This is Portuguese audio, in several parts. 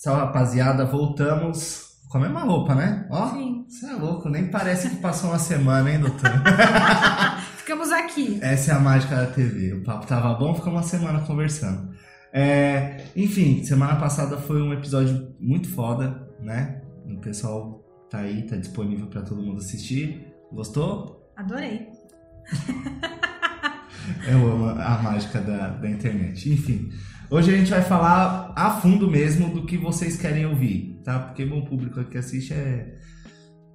Salve, rapaziada. Voltamos com a mesma roupa, né? Ó, Sim. você é louco. Nem parece que passou uma semana, hein, doutor? Ficamos aqui. Essa é a mágica da TV. O papo tava bom, ficamos uma semana conversando. É, enfim, semana passada foi um episódio muito foda, né? O pessoal tá aí, tá disponível pra todo mundo assistir. Gostou? Adorei. Eu amo a mágica da, da internet. Enfim, hoje a gente vai falar a fundo mesmo do que vocês querem ouvir, tá? Porque bom público que assiste é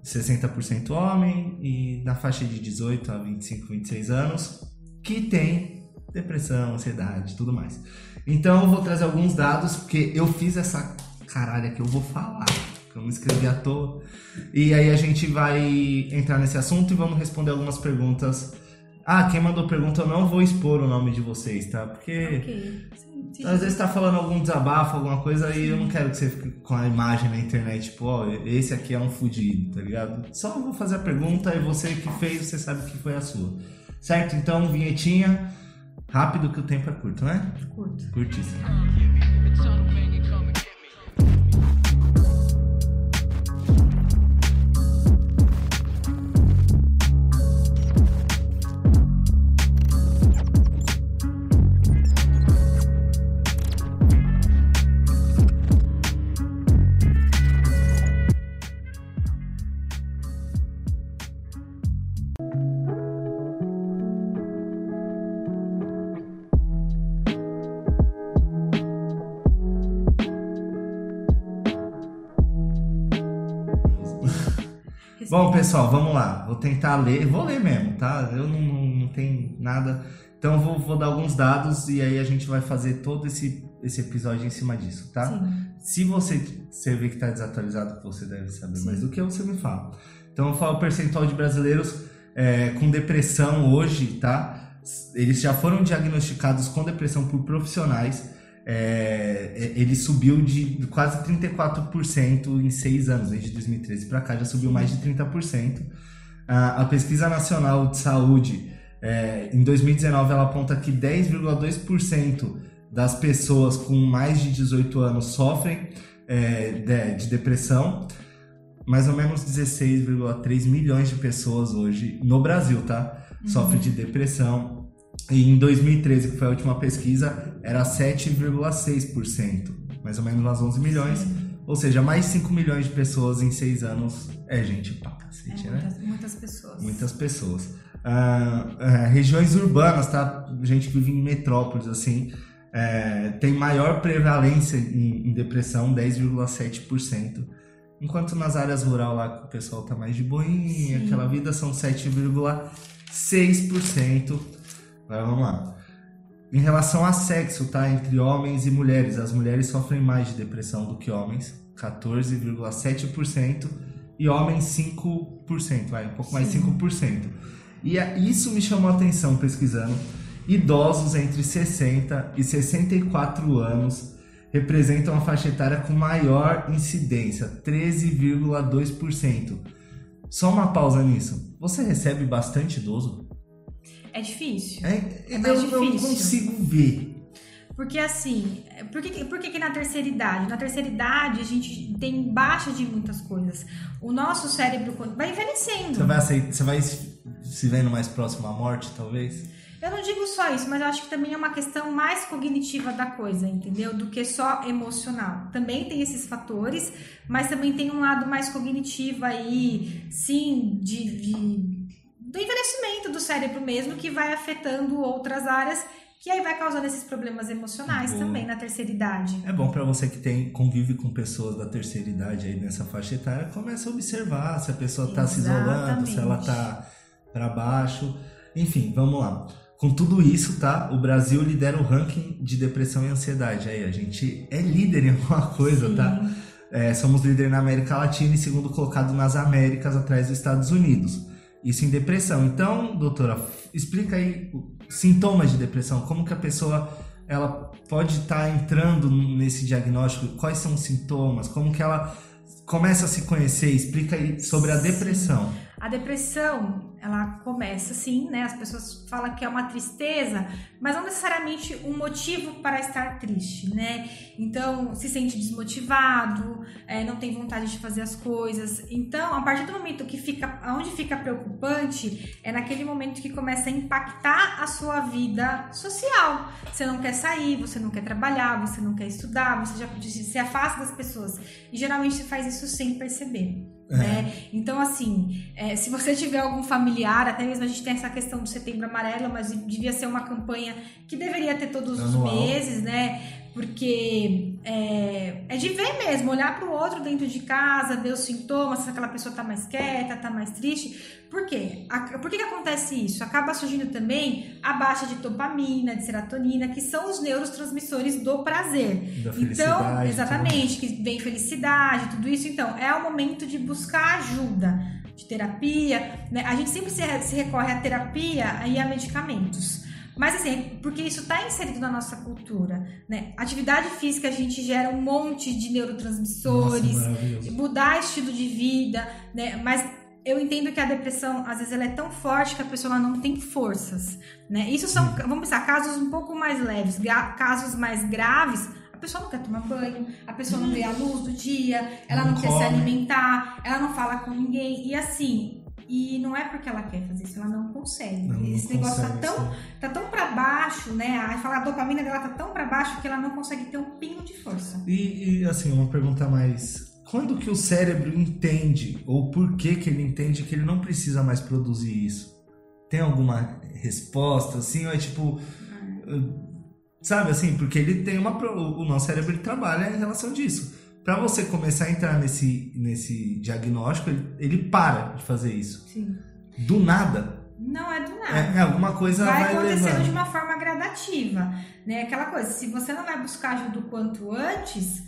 60% homem e na faixa de 18 a 25, 26 anos que tem depressão, ansiedade tudo mais. Então eu vou trazer alguns dados, porque eu fiz essa caralha que eu vou falar. que Eu me inscrevi à toa. E aí a gente vai entrar nesse assunto e vamos responder algumas perguntas. Ah, quem mandou pergunta, eu não vou expor o nome de vocês, tá? Porque Ok. Sim, sim. às vezes tá falando algum desabafo, alguma coisa, e eu não quero que você fique com a imagem na internet, tipo, ó, esse aqui é um fudido, tá ligado? Só vou fazer a pergunta e você que fez, você sabe que foi a sua. Certo? Então, vinhetinha, rápido que o tempo é curto, né? Curto. Curtíssimo. Bom, pessoal, vamos lá. Vou tentar ler. Vou ler mesmo, tá? Eu não, não, não tenho nada. Então, vou, vou dar alguns dados e aí a gente vai fazer todo esse, esse episódio em cima disso, tá? Sim. Se você, você vê que está desatualizado, você deve saber Sim. mais do que eu, você me fala. Então, eu falo o percentual de brasileiros é, com depressão hoje, tá? Eles já foram diagnosticados com depressão por profissionais. É, é, ele subiu de quase 34% em seis anos, desde 2013 para cá já subiu mais de 30%. A, a pesquisa nacional de saúde é, em 2019 ela aponta que 10,2% das pessoas com mais de 18 anos sofrem é, de, de depressão. Mais ou menos 16,3 milhões de pessoas hoje no Brasil, tá? Sofrem de depressão. E em 2013, que foi a última pesquisa, era 7,6%. Mais ou menos umas 11 milhões. Ou seja, mais 5 milhões de pessoas em 6 anos é gente pra É cacete, né? muitas, muitas pessoas. Muitas pessoas. Ah, ah, regiões urbanas, tá? Gente que vive em metrópoles, assim, é, tem maior prevalência em, em depressão, 10,7%. Enquanto nas áreas rurais lá que o pessoal tá mais de boinha, Sim. aquela vida são 7,6%. Agora vamos lá. Em relação a sexo, tá? Entre homens e mulheres, as mulheres sofrem mais de depressão do que homens, 14,7%, e homens 5%, vai, um pouco mais de 5%. E isso me chamou a atenção pesquisando. Idosos entre 60 e 64 anos representam a faixa etária com maior incidência, 13,2%. Só uma pausa nisso. Você recebe bastante idoso? É difícil. É, É mais eu não difícil. consigo ver. Porque assim, por que, por que, que na terceira idade? Na terceira idade a gente tem baixa de muitas coisas. O nosso cérebro quando- vai envelhecendo. Você vai, aceitar, você vai se se vendo mais próximo à morte, talvez? Eu não digo só isso, mas eu acho que também é uma questão mais cognitiva da coisa, entendeu? Do que só emocional. Também tem esses fatores, mas também tem um lado mais cognitivo aí, sim, de, de- do envelhecimento do cérebro mesmo, que vai afetando outras áreas, que aí vai causando esses problemas emocionais Boa. também na terceira idade. É bom pra você que tem convive com pessoas da terceira idade aí nessa faixa etária, começa a observar se a pessoa tá se isolando, se ela tá para baixo. Enfim, vamos lá. Com tudo isso, tá? O Brasil lidera o ranking de depressão e ansiedade. Aí, a gente é líder em alguma coisa, Sim. tá? É, somos líder na América Latina e segundo colocado nas Américas, atrás dos Estados Unidos. Isso em depressão. Então, doutora, explica aí sintomas de depressão. Como que a pessoa ela pode estar entrando nesse diagnóstico? Quais são os sintomas? Como que ela começa a se conhecer? Explica aí sobre a Sim. depressão. A a depressão, ela começa assim, né? As pessoas falam que é uma tristeza, mas não necessariamente um motivo para estar triste, né? Então, se sente desmotivado, é, não tem vontade de fazer as coisas. Então, a partir do momento que fica, onde fica preocupante, é naquele momento que começa a impactar a sua vida social. Você não quer sair, você não quer trabalhar, você não quer estudar, você já se afasta das pessoas. E geralmente você faz isso sem perceber. É. Né? Então, assim, é, se você tiver algum familiar, até mesmo a gente tem essa questão do setembro amarelo, mas devia ser uma campanha que deveria ter todos Anual. os meses, né? Porque é, é de ver mesmo, olhar para o outro dentro de casa, ver os sintomas, se aquela pessoa está mais quieta, está mais triste. Por quê? A, por que, que acontece isso? Acaba surgindo também a baixa de dopamina, de serotonina, que são os neurotransmissores do prazer. Da então, exatamente, que vem felicidade, tudo isso. Então, é o momento de buscar ajuda de terapia. Né? A gente sempre se, se recorre à terapia e a medicamentos. Mas assim, porque isso está inserido na nossa cultura, né? Atividade física a gente gera um monte de neurotransmissores, nossa, mudar estilo de vida, né? Mas eu entendo que a depressão, às vezes, ela é tão forte que a pessoa não tem forças, né? Isso são, vamos pensar, casos um pouco mais leves, casos mais graves, a pessoa não quer tomar banho, a pessoa não vê a luz do dia, ela não, não quer se alimentar, ela não fala com ninguém, e assim, e não é porque ela quer fazer isso, ela não consegue. Não, Esse não negócio tá consegue, tá tão, tá tão para baixo, né? A, falar, a dopamina dela tá tão para baixo que ela não consegue ter um pingo de força. E, e, assim, uma pergunta mais. Quando que o cérebro entende, ou por que que ele entende que ele não precisa mais produzir isso? Tem alguma resposta, assim? Ou é tipo. Ah. Sabe assim? Porque ele tem uma. O nosso cérebro ele trabalha em relação disso para você começar a entrar nesse, nesse diagnóstico, ele, ele para de fazer isso. Sim. Do nada. Não é do nada. É, é alguma coisa vai, vai acontecendo levando. de uma forma gradativa, né? Aquela coisa, se você não vai buscar ajuda o quanto antes,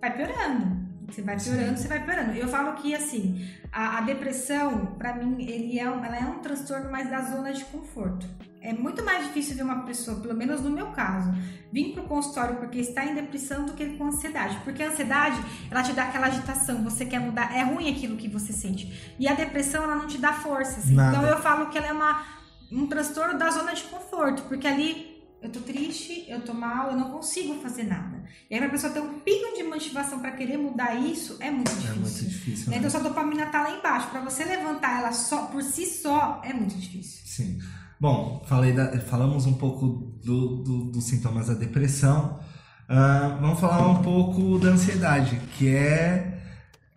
vai piorando. Você vai piorando, você vai piorando. Eu falo que assim, a, a depressão, para mim, ele é um, ela é um transtorno mais da zona de conforto. É muito mais difícil ver uma pessoa, pelo menos no meu caso, vir pro consultório porque está em depressão do que com ansiedade. Porque a ansiedade, ela te dá aquela agitação, você quer mudar, é ruim aquilo que você sente. E a depressão, ela não te dá força. Assim. Então eu falo que ela é uma, um transtorno da zona de conforto, porque ali eu tô triste, eu tô mal, eu não consigo fazer nada. E aí a pessoa ter um pico de motivação para querer mudar isso é muito difícil. É muito difícil. Né? Então sua dopamina tá lá embaixo, para você levantar ela só por si só é muito difícil. Sim. Bom, falei da, falamos um pouco do, do, dos sintomas da depressão. Uh, vamos falar um pouco da ansiedade, que é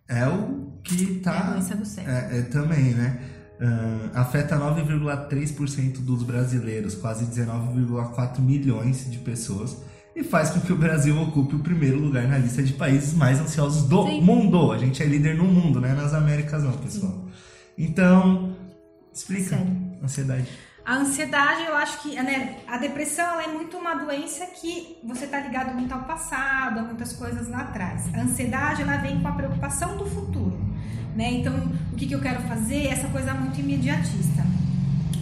é o que tá é a doença do cérebro. É, é também, né? uh, afeta 9,3% dos brasileiros, quase 19,4 milhões de pessoas, e faz com que o Brasil ocupe o primeiro lugar na lista de países mais ansiosos do Sim. mundo. A gente é líder no mundo, né? Nas Américas não, pessoal. Sim. Então, explica Sério? ansiedade. A ansiedade, eu acho que né, a depressão ela é muito uma doença que você está ligado muito ao passado, a muitas coisas lá atrás. A ansiedade ela vem com a preocupação do futuro. Né? Então, o que, que eu quero fazer? Essa coisa muito imediatista.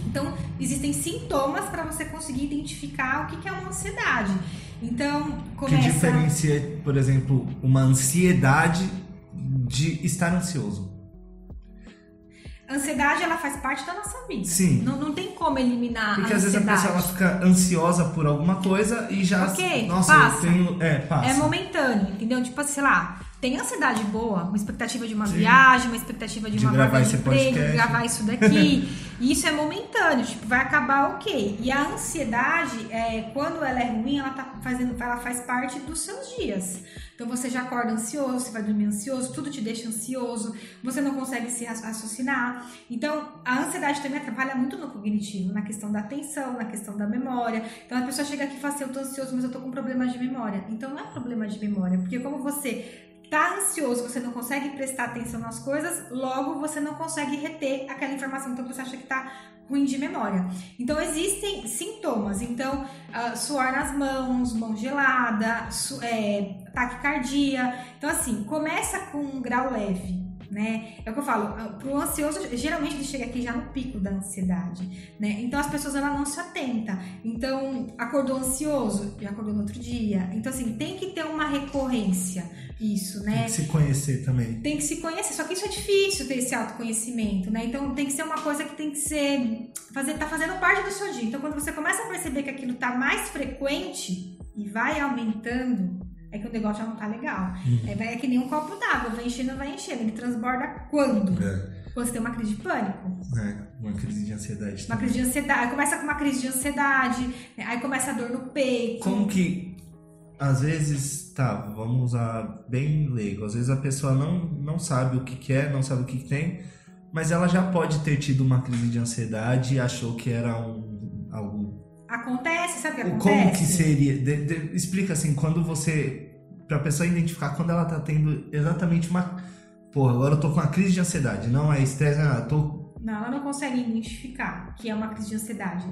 Então, existem sintomas para você conseguir identificar o que, que é uma ansiedade. Então, começa... Que diferencia, por exemplo, uma ansiedade de estar ansioso? A ansiedade, ela faz parte da nossa vida. Sim. Não, não tem como eliminar Porque às vezes a pessoa ela fica ansiosa por alguma coisa e já... Ok, nossa, passa. Tenho... É, passa. É momentâneo, entendeu? Tipo, sei lá tem ansiedade boa, uma expectativa de uma Sim. viagem, uma expectativa de, de uma vaga de emprego, de gravar isso daqui. e isso é momentâneo, tipo, vai acabar ok. E a ansiedade, é, quando ela é ruim, ela, tá fazendo, ela faz parte dos seus dias. Então você já acorda ansioso, você vai dormir ansioso, tudo te deixa ansioso, você não consegue se raciocinar. Então a ansiedade também trabalha muito no cognitivo, na questão da atenção, na questão da memória. Então a pessoa chega aqui e fala assim: eu tô ansioso, mas eu tô com problema de memória. Então não é problema de memória, porque como você tá ansioso, você não consegue prestar atenção nas coisas, logo você não consegue reter aquela informação, então você acha que tá ruim de memória. Então existem sintomas, então uh, suor nas mãos, mão gelada, é, taquicardia. Então assim, começa com um grau leve, né? É o que eu falo, pro ansioso, geralmente ele chega aqui já no pico da ansiedade, né? Então as pessoas ela não se atenta. Então, acordou ansioso, já acordou no outro dia. Então assim, tem que ter uma recorrência isso, né? Tem que se conhecer também. Tem que se conhecer, só que isso é difícil ter esse autoconhecimento, né? Então tem que ser uma coisa que tem que ser fazer tá fazendo parte do seu dia. Então quando você começa a perceber que aquilo tá mais frequente e vai aumentando, é que o negócio já não tá legal. Uhum. É, vai- é que nem um copo d'água, vai enchendo, vai enchendo. Ele transborda quando? É, Quando você tem uma crise de pânico. é, uma crise de ansiedade. Uma também. crise de ansiedade. Aí começa com uma crise de ansiedade, né? aí começa a dor no peito. Como que às vezes, tá, vamos usar bem leigo, às vezes a pessoa não, não sabe o que quer, não sabe o que tem, mas ela já pode ter tido uma crise de ansiedade e achou que era um. Acontece, sabe o que O- acontece? Como que seria? de- de- explica assim, quando você. Pra pessoa identificar quando ela tá tendo exatamente uma. Porra, agora eu tô com uma crise de ansiedade, não é estresse, não, eu tô. Não, ela não consegue identificar que é uma crise de ansiedade.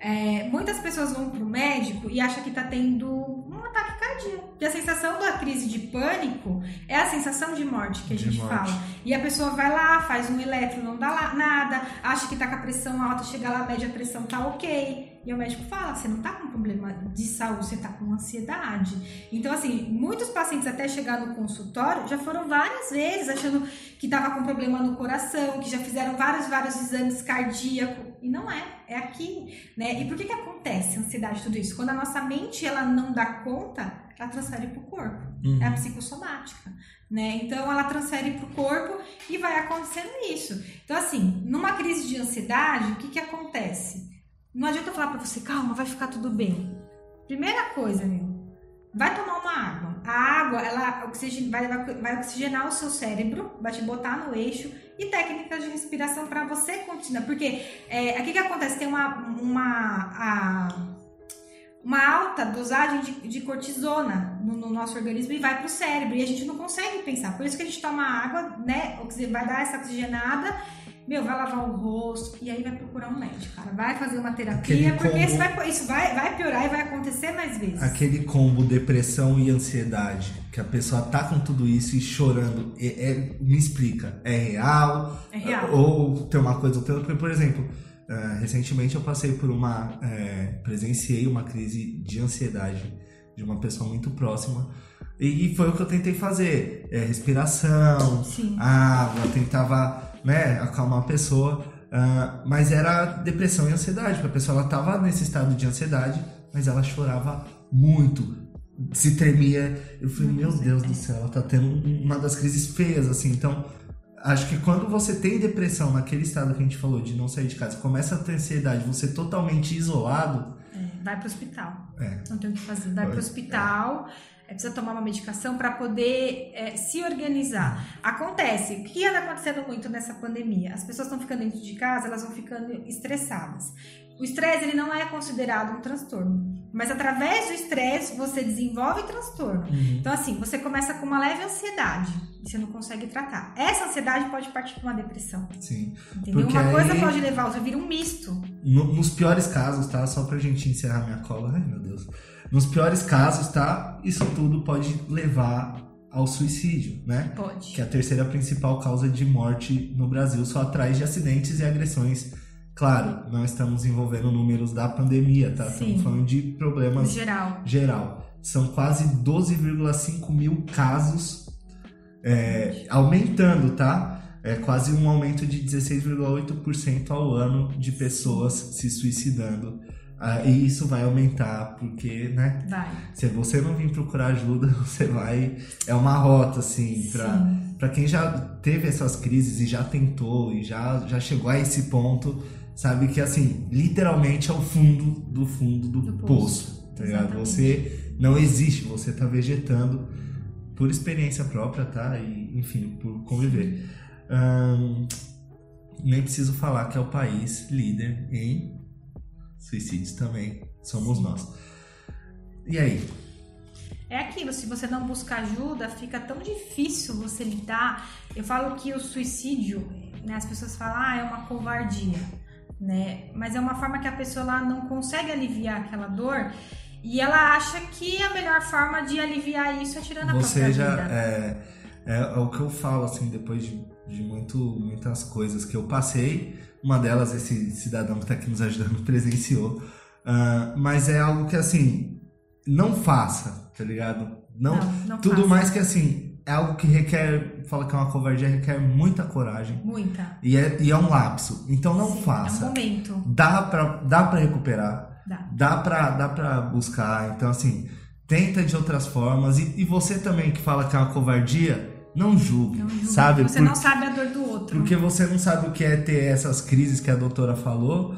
É, muitas pessoas vão pro médico e acham que tá tendo um ataque cardíaco. E a sensação da crise de pânico é a sensação de morte que a De gente morte. fala. E a pessoa vai lá, faz um eletro, não dá lá nada, acha que tá com a pressão alta, chega lá, mede a pressão, tá ok. E o médico fala, você não tá com problema de saúde, você tá com ansiedade. Então, assim, muitos pacientes até chegar no consultório já foram várias vezes achando que tava com problema no coração, que já fizeram vários, vários exames cardíacos. E não é, é aqui, né? E por que que acontece ansiedade, tudo isso? Quando a nossa mente, ela não dá conta, ela transfere pro corpo. Uhum. É a psicossomática, né? Então ela transfere pro corpo e vai acontecendo isso. Então assim, numa crise de ansiedade, o que que acontece? Não adianta eu falar pra você, calma, vai ficar tudo bem. Primeira coisa, meu, vai tomar uma água. A água, ela oxigen- vai, vai- oxigenar o seu cérebro, vai te botar no eixo e técnicas de respiração para você continuar. Porque é, aqui que acontece, tem uma, uma, a- uma alta dosagem de, de cortisona no, no nosso organismo e vai pro cérebro. E a gente não consegue pensar. Por isso que a gente toma água, né? Vai dar essa oxigenada. Meu, vai lavar o rosto e aí vai procurar um médico, cara. Vai fazer uma terapia, Aquele porque combo- isso, vai, isso vai, vai piorar e vai acontecer mais vezes. Aquele combo depressão e ansiedade, que a pessoa tá com tudo isso e chorando, é, é- me explica, é real? É real. Ou tem uma coisa ou tem outra? Porque, por exemplo, eh, recentemente eu passei por uma, eh, presenciei uma crise de ansiedade de uma pessoa muito próxima e foi o que eu tentei fazer, é, respiração, Sim. água, tentava né, acalmar a pessoa, ah, mas era depressão e ansiedade, porque a pessoa ela tava nesse estado de ansiedade, mas ela chorava muito, se tremia. Eu falei, meu. Deus do céu, ela tá tendo uma das crises feias, assim, então. Acho que quando você tem depressão naquele estado que a gente falou de não sair de casa, começa a ter ansiedade, você totalmente isolado, É, vai pro hospital. é, Não tem o que fazer. Vai Vai. pro hospital, é, precisa tomar uma medicação para poder é, se organizar. Acontece, o que anda acontecendo muito nessa pandemia? As pessoas estão ficando dentro de casa, elas vão ficando estressadas. O estresse ele não é considerado um transtorno, mas através do estresse você desenvolve transtorno. Uhum. Então assim, você começa com uma leve ansiedade e você não consegue tratar. Essa ansiedade pode partir para uma depressão, sim. entendeu? Porque uma coisa aí- pode levar, você vira um misto. No- nos piores casos, tá? Só pra gente encerrar minha cola, ai meu Deus. Nos piores casos, tá? Isso tudo pode levar ao suicídio, né? Pode. Que é a terceira principal causa de morte no Brasil, só atrás de acidentes e agressões. Claro, não estamos envolvendo números da pandemia, tá? Sim. Estamos falando de problemas geral. geral. São quase 12,5 mil casos é, aumentando, tá? É quase um aumento de 16,8% ao ano de pessoas se suicidando. Ah, e isso vai aumentar, porque, né? Vai. Se você não vir procurar ajuda, você vai. É uma rota, assim, pra, Sim. pra quem já teve essas crises e já tentou e já, já chegou a esse ponto, sabe que, assim, literalmente é o fundo do fundo do, Do poço. poço. tá ligado? Você não existe, você tá vegetando por experiência própria, tá? E, enfim, por conviver. Nem preciso falar que é o país líder em suicídios também. Somos nós. E aí? É aquilo, se você não buscar ajuda, fica tão difícil você lidar. Eu falo que o suicídio, né, as pessoas falam, ah, é uma covardia, né? Mas é uma forma que a pessoa lá não consegue aliviar aquela dor e ela acha que a melhor forma de aliviar isso é tirando a Você própria já. vida. É, é, é o que eu falo, assim, depois de, de muito, muitas coisas que eu passei. Uma delas, esse cidadão que está aqui nos ajudando presenciou. Ah, mas é algo que, assim, não faça, tá ligado? Não, não, não tudo faça. mais que assim, é algo que requer, fala que é uma covardia, requer muita coragem. Muita. E é, e é um lapso. Então não Sim, faça. É um momento. Dá pra, dá pra recuperar. Dá. Dá pra, dá pra buscar. Então, assim, tenta de outras formas. E, e você também que fala que é uma covardia, não julgue. Não julga, sabe? Você não sabe a dor do outro. Porque você não sabe o que é ter essas crises que a doutora falou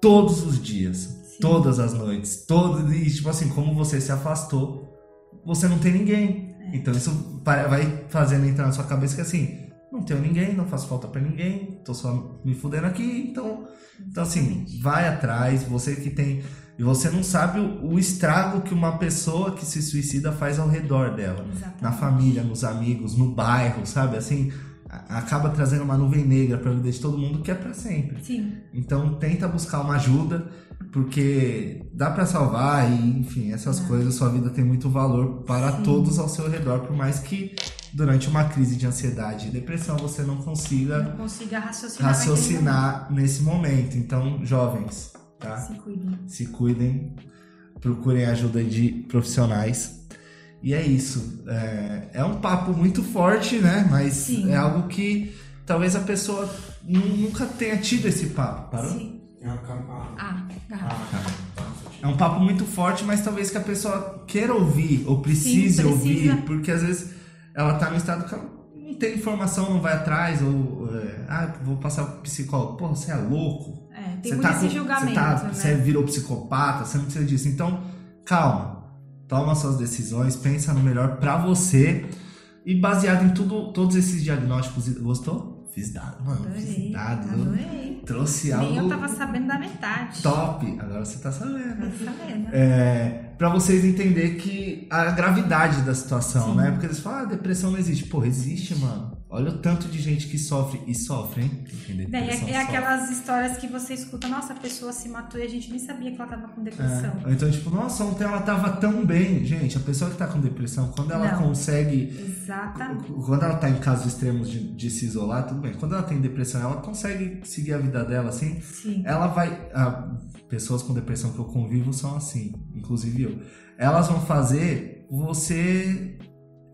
todos os dias, todas as noites, todo e tipo assim, como você se afastou, você não tem ninguém. Então isso vai fazendo entrar na sua cabeça que assim, não tenho ninguém, não faço falta pra ninguém, tô só me fudendo aqui, então, então assim, vai atrás, você que tem e você não sabe o, o estrago que uma pessoa que se suicida faz ao redor dela Exatamente. na família, nos amigos, no bairro, sabe? Assim, acaba trazendo uma nuvem negra pra vida de todo mundo que é pra sempre. Sim. Então tenta buscar uma ajuda, porque dá pra salvar e, enfim, essas coisas, sua vida tem muito valor para Sim. todos ao seu redor, por mais que durante uma crise de ansiedade e depressão você não consiga Não consiga raciocinar. raciocinar nesse momento. Então, jovens, tá? Se cuidem. se cuidem, procurem ajuda de profissionais. E é isso. É, é um papo muito forte, né? Mas Sim. é algo que talvez a pessoa nu- nunca tenha tido esse papo. Parou? Sim. É uma cama. Ah, garrafa. É um papo muito forte, mas talvez que a pessoa queira ouvir ou precise Sim, precisa. ouvir, porque às vezes ela tá no estado que ela não tem informação, não vai atrás, ou é, ah, vou passar pro psicólogo. Pô, você é louco? É, tem Você muito tá esse com- julgamento, você, tá- né? você virou psicopata, você não precisa disso. Então, calma. Toma suas decisões, pensa no melhor pra você. E baseado em tudo, todos esses diagnósticos. Gostou? Fiz dados, mano. Adorei. Fiz dados. eu Adorei. Trouxe Nem algo eu tava sabendo da metade. top. Agora você tá sabendo. Tá sabendo. É, para vocês entenderem que a gravidade da situação, Sim. né? Porque eles falam, ah, depressão não existe. Pô, existe, mano. Olha o tanto de gente que sofre e sofre, hein? Daí é, é aquelas histórias que você escuta, nossa, a pessoa se matou e a gente nem sabia que ela tava com depressão. É, então, tipo, nossa, ontem ela tava tão bem. Gente, a pessoa que tá com depressão, quando ela Não. consegue. Exatamente. Quando ela tá em casos extremos de, de se isolar, tudo bem. Quando ela tem depressão, ela consegue seguir a vida dela assim. Sim. Ela vai. ah, pessoas com depressão que eu convivo são assim, inclusive eu. Elas vão fazer você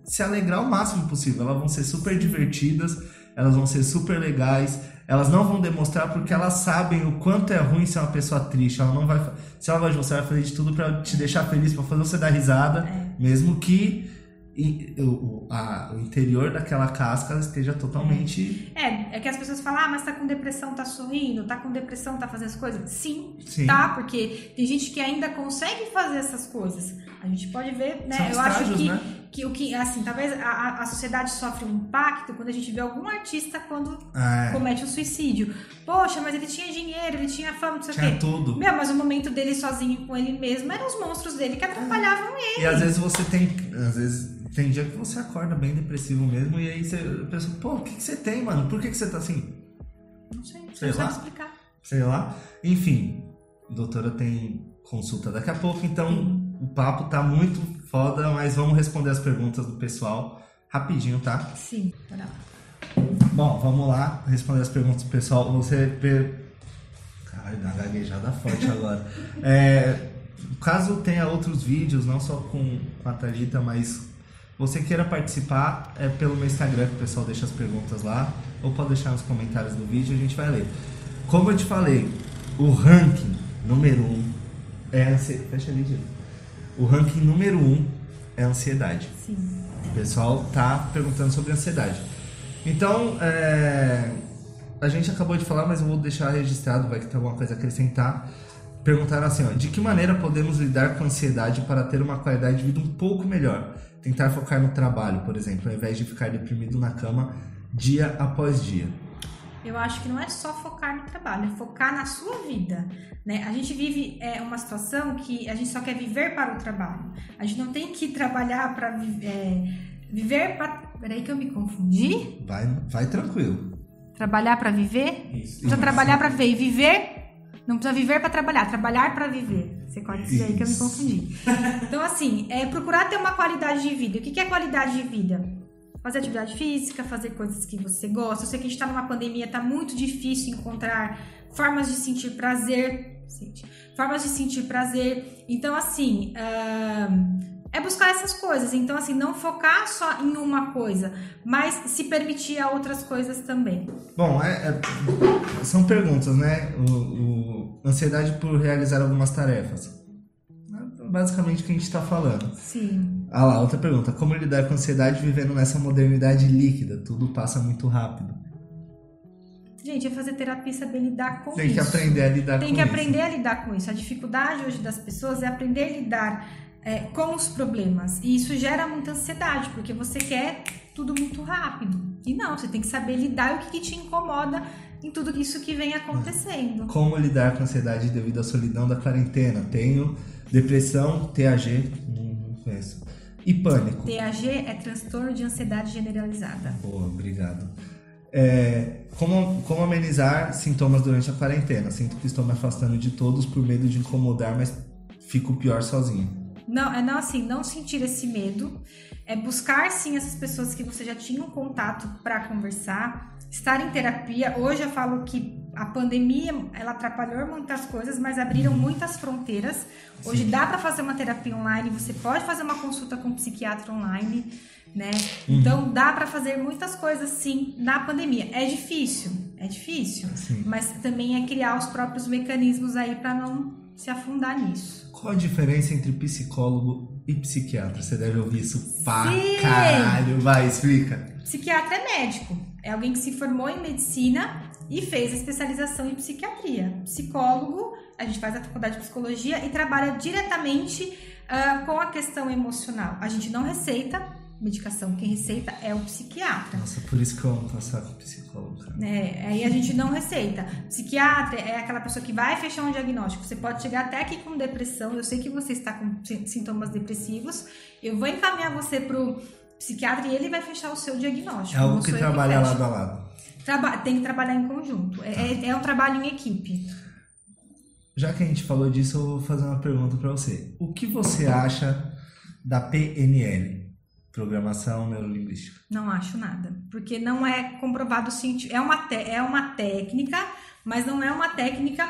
se alegrar o máximo possível. Elas vão ser super divertidas, elas vão ser super legais. Elas não vão demonstrar porque elas sabem o quanto é ruim ser uma pessoa triste. Ela não vai. Se ela de você, vai fazer de tudo pra te deixar feliz, pra fazer você dar risada, É. mesmo que e- o, a- o interior daquela casca esteja totalmente. É, é que as pessoas falam, ah, mas tá com depressão, tá sorrindo, tá com depressão, tá fazendo as coisas. Sim, Sim. tá, porque tem gente que ainda consegue fazer essas coisas. A gente pode ver, né? São Eu acho estágios, que, né? Que o que, assim, talvez a- a, sociedade sofre um impacto quando a gente vê algum artista quando É, comete um suicídio. Poxa, mas ele tinha dinheiro, ele tinha fama, não sei o tinha quê. tudo. Meu, mas o momento dele sozinho com ele mesmo eram os monstros dele que atrapalhavam ele. E às vezes você tem. Às vezes tem dia que você acorda bem depressivo mesmo, e aí você pensa, pô, o que, que você tem, mano? Por que, que você tá assim? Não sei, Sei não lá. explicar. Sei lá. Enfim, doutora tem consulta daqui a pouco, então o papo tá muito foda, mas vamos responder as perguntas do pessoal rapidinho, tá? Sim, bora lá. Bom, vamos lá responder as perguntas do pessoal. Você. Per... Caralho, dá uma gaguejada forte agora. É, caso tenha outros vídeos, não só com, com a Thalita, mas você queira participar, é pelo meu Instagram que o pessoal deixa as perguntas lá, ou pode deixar nos comentários do vídeo e a gente vai ler. Como eu te falei, o ranking número um é. Fecha ali, Diego. O ranking número um é ansiedade. Sim. O pessoal tá perguntando sobre ansiedade. Então, é, a gente acabou de falar, mas eu vou deixar registrado, vai que tem alguma coisa a acrescentar. Perguntaram assim, ó, de que maneira podemos lidar com a ansiedade para ter uma qualidade de vida um pouco melhor? Tentar focar no trabalho, por exemplo, ao invés de ficar deprimido na cama dia após dia. Eu acho que não é só focar no trabalho, é focar na sua vida. Né? A gente vive é, uma situação que a gente só quer viver para o trabalho. A gente não tem que trabalhar para é, viver para. Peraí que eu me confundi. Vai, vai tranquilo. Trabalhar para viver? Isso. Precisa trabalhar para viver. E viver? Não precisa viver para trabalhar, trabalhar para viver. Você corta isso daí que eu me confundi. Então, assim, é procurar ter uma qualidade de vida. O que é qualidade de vida? Fazer atividade física, fazer coisas que você gosta. Eu sei que a gente tá numa pandemia, tá muito difícil encontrar formas de sentir prazer. Formas de sentir prazer. Então, assim, ahn, é buscar essas coisas. Então, assim, não focar só em uma coisa, mas se permitir a outras coisas também. Bom, é, é, são perguntas, né? O, o, ansiedade por realizar algumas tarefas. Basicamente o que a gente está falando. Sim. Ah lá, outra pergunta. Como lidar com ansiedade vivendo nessa modernidade líquida? Tudo passa muito rápido. Gente, é fazer terapia saber lidar com Tem isso. que aprender a lidar Tem com que isso. aprender a lidar com isso. A dificuldade hoje das pessoas é aprender a lidar é, com os problemas. E isso gera muita ansiedade, porque você quer tudo muito rápido. E não, você tem que saber lidar o que, que te incomoda em tudo isso que vem acontecendo. Como lidar com a ansiedade devido à solidão da quarentena? Tenho depressão, TAG, não, conheço. E pânico. TAG é transtorno de ansiedade generalizada. Boa, obrigado. É, como, como amenizar sintomas durante a quarentena? Sinto que estou me afastando de todos por medo de incomodar, mas fico pior sozinho. Não, é não assim, não sentir esse medo, é buscar sim essas pessoas que você já tinha um contato para conversar, estar em terapia. Hoje eu falo que a pandemia ela atrapalhou muitas coisas, mas abriram muitas fronteiras. Hoje Sim. dá para fazer uma terapia online, você pode fazer uma consulta com um psiquiatra online, né? Então dá para fazer muitas coisas sim na pandemia. É difícil, é difícil, Sim. mas também é criar os próprios mecanismos aí para não se afundar nisso. Qual a diferença entre psicólogo e psiquiatra? Você deve ouvir isso pra Sim. caralho. Vai, explica. Psiquiatra é médico, é alguém que se formou em medicina e fez a especialização em psiquiatria. Psicólogo, a gente faz a faculdade de psicologia e trabalha diretamente ah, com a questão emocional. A gente não receita medicação, quem receita é o psiquiatra. Nossa, por isso que eu amo passar com psicólogo, cara. né? aí a gente não receita. Psiquiatra é aquela pessoa que vai fechar um diagnóstico. Você pode chegar até aqui com depressão. Eu sei que você está com si- sintomas depressivos. Eu vou encaminhar você pro psiquiatra e ele vai fechar o seu diagnóstico. É algo que trabalha lado a lado. Traba- tem que trabalhar em conjunto. É, é- é um trabalho em equipe. Já que a gente falou disso, eu vou fazer uma pergunta pra você. O que você acha da PNL? Programação Neurolinguística. Não acho nada. Porque não é comprovado científico. É uma, é uma técnica, mas não é uma técnica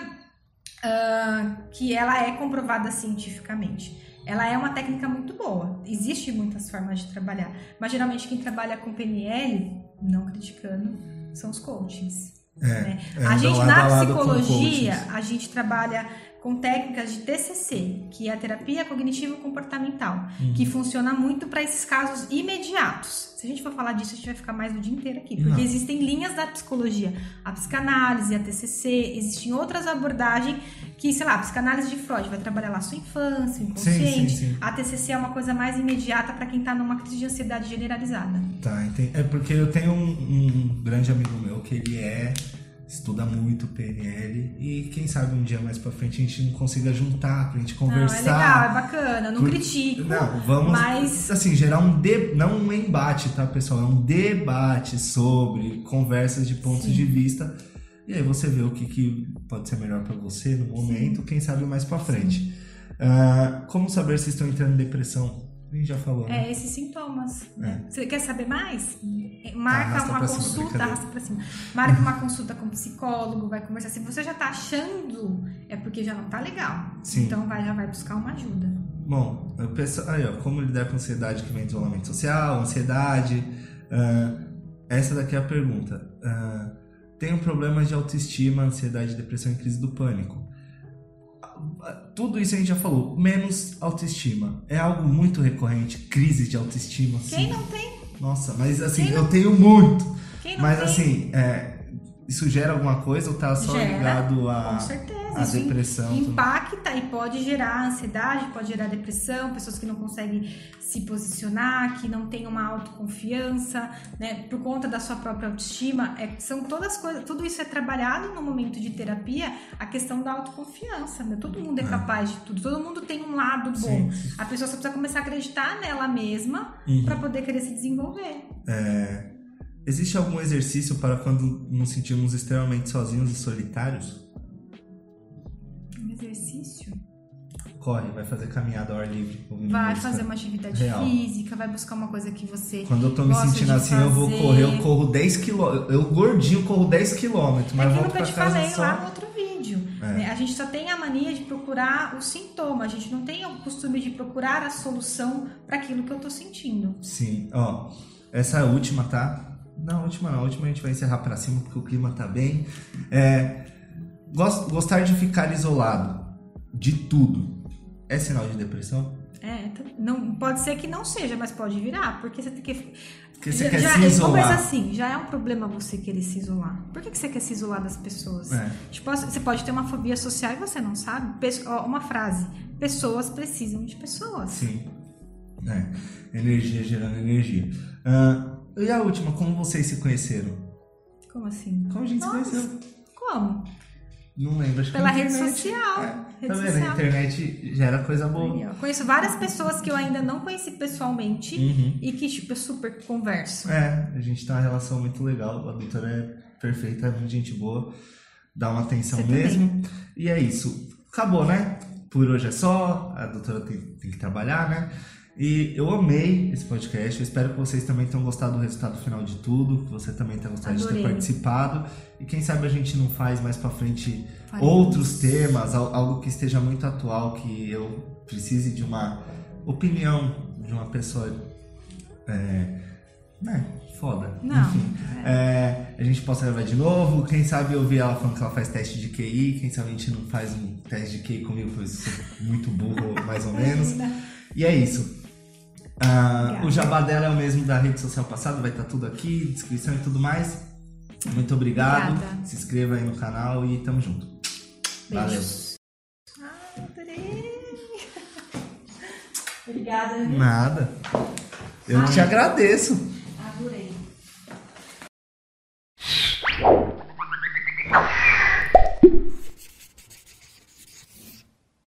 ah, que ela é comprovada cientificamente. Ela é uma técnica muito boa. Existem muitas formas de trabalhar. Mas geralmente quem trabalha com PNL, não criticando, são os coaches. né? é, a gente, a na psicologia, a gente trabalha com técnicas de TCC, que é a terapia cognitivo-comportamental, Uhum. que funciona muito para esses casos imediatos. Se a gente for falar disso, a gente vai ficar mais o dia inteiro aqui, porque Não. existem linhas da psicologia, a psicanálise, a TCC, existem outras abordagens que, sei lá, a psicanálise de Freud vai trabalhar lá a sua infância, o inconsciente. sim, sim. A TCC é uma coisa mais imediata para quem está numa crise de ansiedade generalizada. Tá, entendi. É porque eu tenho um, um grande amigo meu que ele é estuda muito PNL e quem sabe um dia mais pra frente a gente não consiga juntar pra gente Não, é legal, é conversar. bacana, não Por- critico. Não, vamos mas- assim, gerar um de... não um embate, tá, pessoal? É um debate sobre conversas de pontos Sim. de vista. E aí você vê o que, que pode ser melhor pra você no momento, quem sabe mais pra frente. Ah, como saber se estão entrando em depressão? A gente já falou, né? É, esses sintomas. né? É. Você quer saber mais? Marca arrasta uma cima, consulta, brincadeira. arrasta pra cima. Marca uma consulta com um psicólogo, vai conversar. Se você já tá achando, é porque já não tá legal. Sim. Então vai, já vai buscar uma ajuda. Bom, eu penso, aí, ó, como lidar com ansiedade que vem de isolamento social, ansiedade. ah, essa daqui é a pergunta. Ah, tenho problemas de autoestima, ansiedade, depressão e crise do pânico. Tudo isso a gente já falou, menos autoestima. É algo muito recorrente, crise de autoestima. assim. Quem não tem? Nossa, mas assim, eu tenho muito. Quem não Mas tem? assim, é, isso gera alguma coisa ou tá só Gera, ligado a, com certeza. a depressão? impacta e pode gerar ansiedade, pode gerar depressão, pessoas que não conseguem se posicionar, que não têm uma autoconfiança, né, por conta da sua própria autoestima. É, são todas coisas, tudo isso é trabalhado no momento de terapia, a questão da autoconfiança. Né? Todo mundo é, É. capaz de tudo, todo mundo tem um lado bom. Sim. A pessoa só precisa começar a acreditar nela mesma Uhum. para poder querer se desenvolver. É, existe algum exercício para quando nos sentimos extremamente sozinhos e solitários? Um exercício. Corre, vai fazer caminhada ao ar livre. Vai fazer uma atividade real. física, vai buscar uma coisa que você Quando eu tô me sentindo assim, eu vou fazer. correr, eu corro 10 km. Eu gordinho corro 10 km, É mas aquilo volto que eu pra te casa falei só. lá no outro vídeo. É. né? A gente só tem a mania de procurar o sintoma, a gente não tem o costume de procurar a solução para aquilo que eu tô sentindo. Sim, ó, essa é a última, tá? Não, a última não, a última a gente vai encerrar pra cima porque o clima tá bem. É, gos- gostar de ficar isolado de tudo é sinal de depressão? É, não, pode ser que não seja, mas pode virar, porque você tem que. Porque você já, quer já, se Começa isolar. assim, já é um problema você querer se isolar. Por que, que você quer se isolar das pessoas? É. Tipo, você pode ter uma fobia social e você não sabe. Uma frase: pessoas precisam de pessoas. Sim. É. Energia gerando energia. Ah, e a última, como vocês se conheceram? Como assim? Como a gente Nossa, se conheceu? Como? Não lembro, acho que Pela rede internet. social. É, Rede tá vendo? A social. internet gera coisa boa. Conheço várias pessoas que eu ainda não conheci pessoalmente Uhum. e que, tipo, eu super converso. É, a gente tem uma relação muito legal. A doutora é perfeita, é muito gente boa. Dá uma atenção Você mesmo. E é isso. Acabou, né? Por hoje é só. A doutora tem, tem que trabalhar, né? E eu amei esse podcast. Eu espero que vocês também tenham gostado do resultado final de tudo. Que você também tenha gostado de Adorei. ter participado. E quem sabe a gente não faz mais pra frente Faremos. outros temas, al- algo que esteja muito atual, que eu precise de uma opinião de uma pessoa. É, né? Foda. Não, Enfim. É, a gente possa gravar de novo. Quem sabe eu vi ela falando que ela faz teste de QI. Quem sabe a gente não faz um teste de QI comigo, pois muito burro, mais ou menos. E é isso. Ah, o jabá dela é o mesmo da rede social passada, vai estar tudo aqui, descrição e tudo mais. Muito obrigado. Obrigada. Se inscreva aí no canal e tamo junto. Valeu. Beijos. Ah, adorei. Obrigada. viu? Nada. Eu te agradeço.